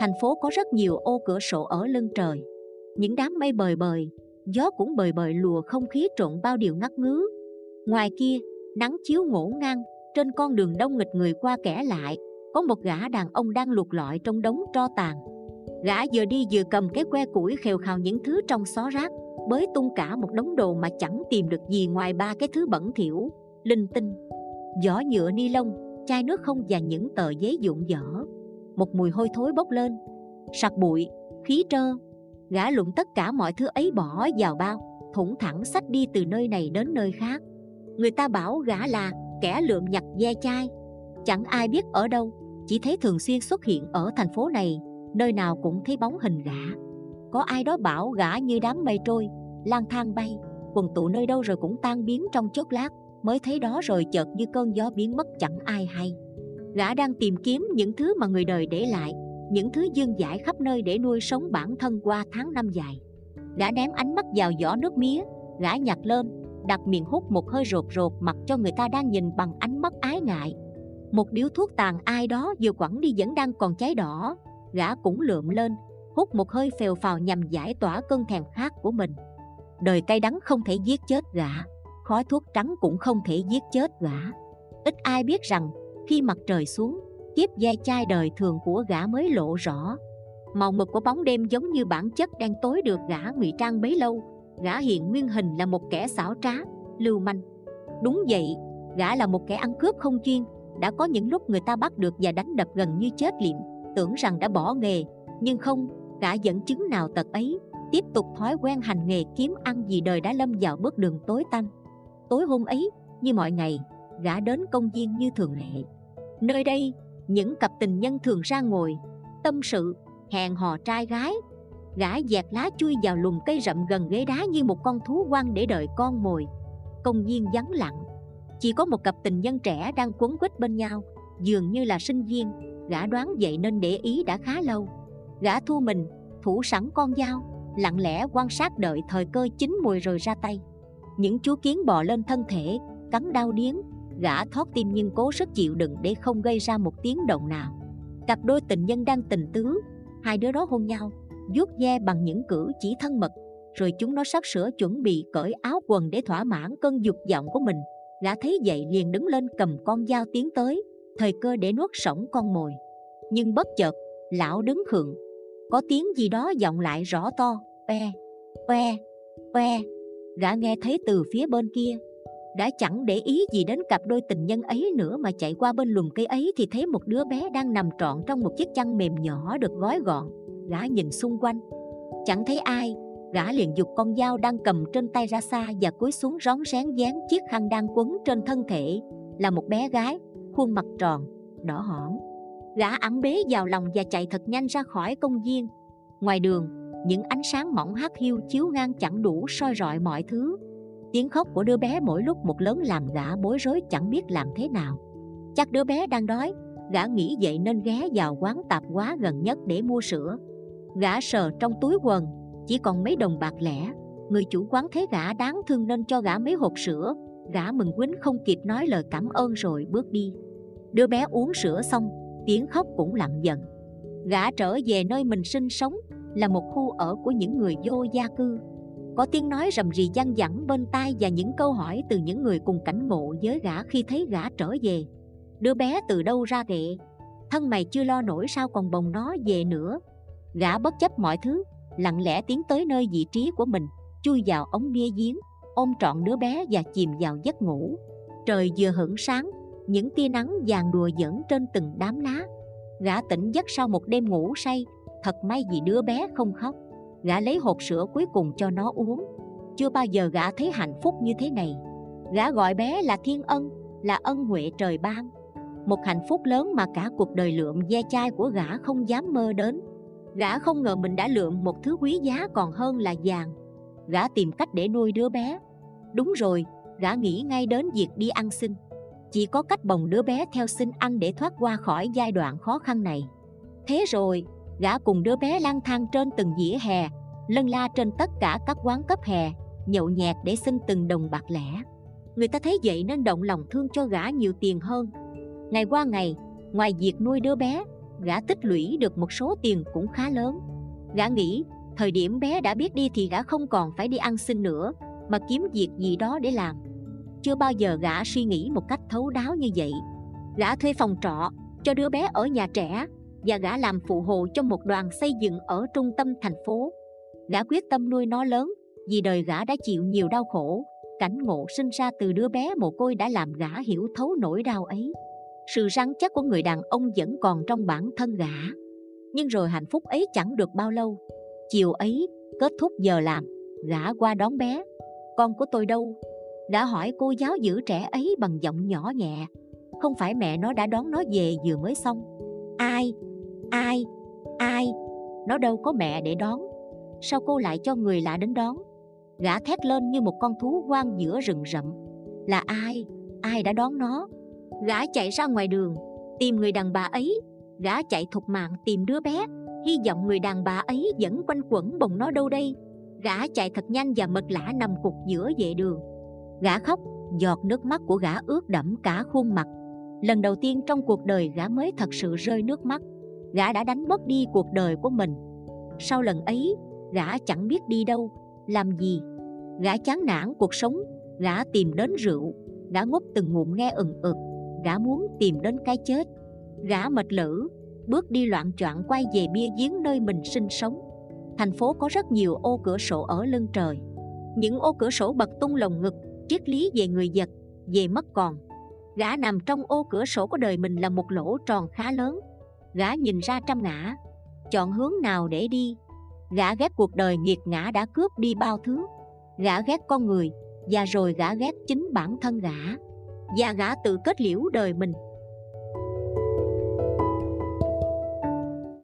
Thành phố có rất nhiều ô cửa sổ ở lưng trời. Những đám mây bời bời Gió cũng bời bời lùa không khí trộn bao điều ngắt ngứ Ngoài kia, nắng chiếu ngổ ngang Trên con đường đông nghịch người qua kẻ lại Có một gã đàn ông đang lục lọi trong đống tro tàn. Gã vừa đi vừa cầm cái que củi khều khào những thứ trong xó rác Bới tung cả một đống đồ mà chẳng tìm được gì ngoài ba cái thứ bẩn thỉu Linh tinh. Giỏ nhựa ni lông, chai nước không và những tờ giấy dụng dở. Một mùi hôi thối bốc lên. Sặc bụi, khí trơ. Gã lụng tất cả mọi thứ ấy bỏ vào bao Thủng thẳng sách đi từ nơi này đến nơi khác. Người ta bảo gã là kẻ lượm nhặt ve chai. Chẳng ai biết ở đâu Chỉ thấy thường xuyên xuất hiện ở thành phố này Nơi nào cũng thấy bóng hình gã. Có ai đó bảo gã như đám mây trôi lang thang bay Quần tụ nơi đâu rồi cũng tan biến trong chốc lát Mới thấy đó rồi chợt như cơn gió biến mất chẳng ai hay. Gã đang tìm kiếm những thứ mà người đời để lại, Những thứ dương dãi khắp nơi để nuôi sống bản thân qua tháng năm dài. Gã ném ánh mắt vào giỏ nước mía Gã nhặt lên, đặt miệng hút một hơi rột rột mặc cho người ta đang nhìn bằng ánh mắt ái ngại. Một điếu thuốc tàn ai đó vừa quẳng đi vẫn đang còn cháy đỏ. Gã cũng lượm lên, hút một hơi phèo phào nhằm giải tỏa cơn thèm khát của mình. Đời cay đắng không thể giết chết gã khói thuốc trắng cũng không thể giết chết gã ít ai biết rằng khi mặt trời xuống, kiếp dây chai đời thường của gã mới lộ rõ. Màu mực của bóng đêm giống như bản chất đen tối được gã ngụy trang bấy lâu. Gã hiện nguyên hình là một kẻ xảo trá, lưu manh. Đúng vậy, gã là một kẻ ăn cướp không chuyên. Đã có những lúc người ta bắt được và đánh đập gần như chết liệm, tưởng rằng đã bỏ nghề. Nhưng không, gã dẫn chứng nào tật ấy. Tiếp tục thói quen hành nghề kiếm ăn vì đời đã lâm vào bước đường tối tăm. Tối hôm ấy, như mọi ngày gã đến công viên như thường lệ. Nơi đây, những cặp tình nhân thường ra ngồi, tâm sự, hẹn hò trai gái. Gã dẹt lá chui vào lùm cây rậm gần ghế đá như một con thú quan để đợi con mồi. Công viên vắng lặng. Chỉ có một cặp tình nhân trẻ đang quấn quýt bên nhau. Dường như là sinh viên, gã đoán vậy nên để ý đã khá lâu. Gã thu mình, thủ sẵn con dao, lặng lẽ quan sát đợi thời cơ chín mùi rồi ra tay. Những chú kiến bò lên thân thể, cắn đau điếng gã thoát tim nhưng cố sức chịu đựng để không gây ra một tiếng động nào. Cặp đôi tình nhân đang tình tứ, hai đứa đó hôn nhau, vuốt ve bằng những cử chỉ thân mật, rồi chúng nó sắp sửa chuẩn bị cởi áo quần để thỏa mãn cơn dục vọng của mình. Gã thấy vậy liền đứng lên cầm con dao tiến tới, thời cơ để nuốt sống con mồi. Nhưng bất chợt, lão đứng khựng, có tiếng gì đó vọng lại rõ to, oe oe oe. Gã nghe thấy từ phía bên kia đã chẳng để ý gì đến cặp đôi tình nhân ấy nữa mà chạy qua bên lùm cây ấy thì thấy một đứa bé đang nằm trọn trong một chiếc chăn mềm nhỏ được gói gọn, gã nhìn xung quanh. Chẳng thấy ai, gã liền giục con dao đang cầm trên tay ra xa và cúi xuống rón rén dán chiếc khăn đang quấn trên thân thể, là một bé gái, khuôn mặt tròn, đỏ hỏn gã ẵm bế vào lòng và chạy thật nhanh ra khỏi công viên. Ngoài đường, những ánh sáng mỏng hắt hiu chiếu ngang chẳng đủ soi rọi mọi thứ tiếng khóc của đứa bé mỗi lúc một lớn làm gã bối rối chẳng biết làm thế nào. Chắc đứa bé đang đói, gã nghĩ vậy nên ghé vào quán tạp hóa gần nhất để mua sữa. Gã sờ trong túi quần, chỉ còn mấy đồng bạc lẻ. Người chủ quán thấy gã đáng thương nên cho gã mấy hộp sữa. Gã mừng quýnh không kịp nói lời cảm ơn rồi bước đi. Đứa bé uống sữa xong, tiếng khóc cũng lặng dần. Gã trở về nơi mình sinh sống, là một khu ở của những người vô gia cư có tiếng nói rầm rì gian dẳng bên tai và những câu hỏi từ những người cùng cảnh ngộ với gã khi thấy gã trở về. Đứa bé từ đâu ra vậy thân mày chưa lo nổi sao còn bồng nó về nữa? Gã bất chấp mọi thứ, lặng lẽ tiến tới nơi vị trí của mình, chui vào ống bia giếng, ôm trọn đứa bé và chìm vào giấc ngủ. Trời vừa hửng sáng, những tia nắng vàng đùa giỡn trên từng đám lá. Gã tỉnh giấc sau một đêm ngủ say, thật may vì đứa bé không khóc gã lấy hộp sữa cuối cùng cho nó uống. Chưa bao giờ gã thấy hạnh phúc như thế này. Gã gọi bé là thiên ân, là ân huệ trời ban. Một hạnh phúc lớn mà cả cuộc đời lượm ve chai của gã không dám mơ đến. Gã không ngờ mình đã lượm một thứ quý giá còn hơn là vàng. Gã tìm cách để nuôi đứa bé. Đúng rồi, gã nghĩ ngay đến việc đi ăn xin. Chỉ có cách bồng đứa bé theo xin ăn để thoát qua khỏi giai đoạn khó khăn này. Thế rồi gã cùng đứa bé lang thang trên từng dĩa hè, lân la trên tất cả các quán cấp hè, nhậu nhẹt để xin từng đồng bạc lẻ. Người ta thấy vậy nên động lòng thương cho gã nhiều tiền hơn. Ngày qua ngày, ngoài việc nuôi đứa bé, Gã tích lũy được một số tiền cũng khá lớn. Gã nghĩ, thời điểm bé đã biết đi thì gã không còn phải đi ăn xin nữa, Mà kiếm việc gì đó để làm. Chưa bao giờ gã suy nghĩ một cách thấu đáo như vậy. Gã thuê phòng trọ cho đứa bé ở nhà trẻ và gã làm phụ hộ cho một đoàn xây dựng ở trung tâm thành phố. Gã quyết tâm nuôi nó lớn Vì đời gã đã chịu nhiều đau khổ. Cảnh ngộ sinh ra từ đứa bé mồ côi đã làm gã hiểu thấu nỗi đau ấy. Sự rắn chắc của người đàn ông vẫn còn trong bản thân gã. Nhưng rồi hạnh phúc ấy chẳng được bao lâu. Chiều ấy, kết thúc giờ làm Gã qua đón bé. Con của tôi đâu? đã hỏi cô giáo giữ trẻ ấy bằng giọng nhỏ nhẹ. Không phải mẹ nó đã đón nó về vừa mới xong. Ai? Ai? Ai? Nó đâu có mẹ để đón. Sao cô lại cho người lạ đến đón? Gã thét lên như một con thú hoang giữa rừng rậm. Là ai? Ai đã đón nó? Gã chạy ra ngoài đường Tìm người đàn bà ấy. Gã chạy thục mạng tìm đứa bé. Hy vọng người đàn bà ấy vẫn quanh quẩn bồng nó đâu đây. Gã chạy thật nhanh và mật lã nằm cục giữa vệ đường. Gã khóc, giọt nước mắt của gã ướt đẫm cả khuôn mặt. Lần đầu tiên trong cuộc đời gã mới thật sự rơi nước mắt. Gã đã đánh mất đi cuộc đời của mình. Sau lần ấy, gã chẳng biết đi đâu, làm gì? Gã chán nản cuộc sống, gã tìm đến rượu. Gã ngốc từng ngụm nghe ừng ực. Gã muốn tìm đến cái chết. Gã mệt lử, bước đi loạn choạng quay về bia giếng nơi mình sinh sống. Thành phố có rất nhiều ô cửa sổ ở lưng trời. Những ô cửa sổ bật tung lồng ngực triết lý về người giật về mất còn. Gã nằm trong ô cửa sổ của đời mình là một lỗ tròn khá lớn gã nhìn ra trăm ngã. Chọn hướng nào để đi? Gã ghét cuộc đời nghiệt ngã đã cướp đi bao thứ. Gã ghét con người, và rồi gã ghét chính bản thân gã. Và gã tự kết liễu đời mình.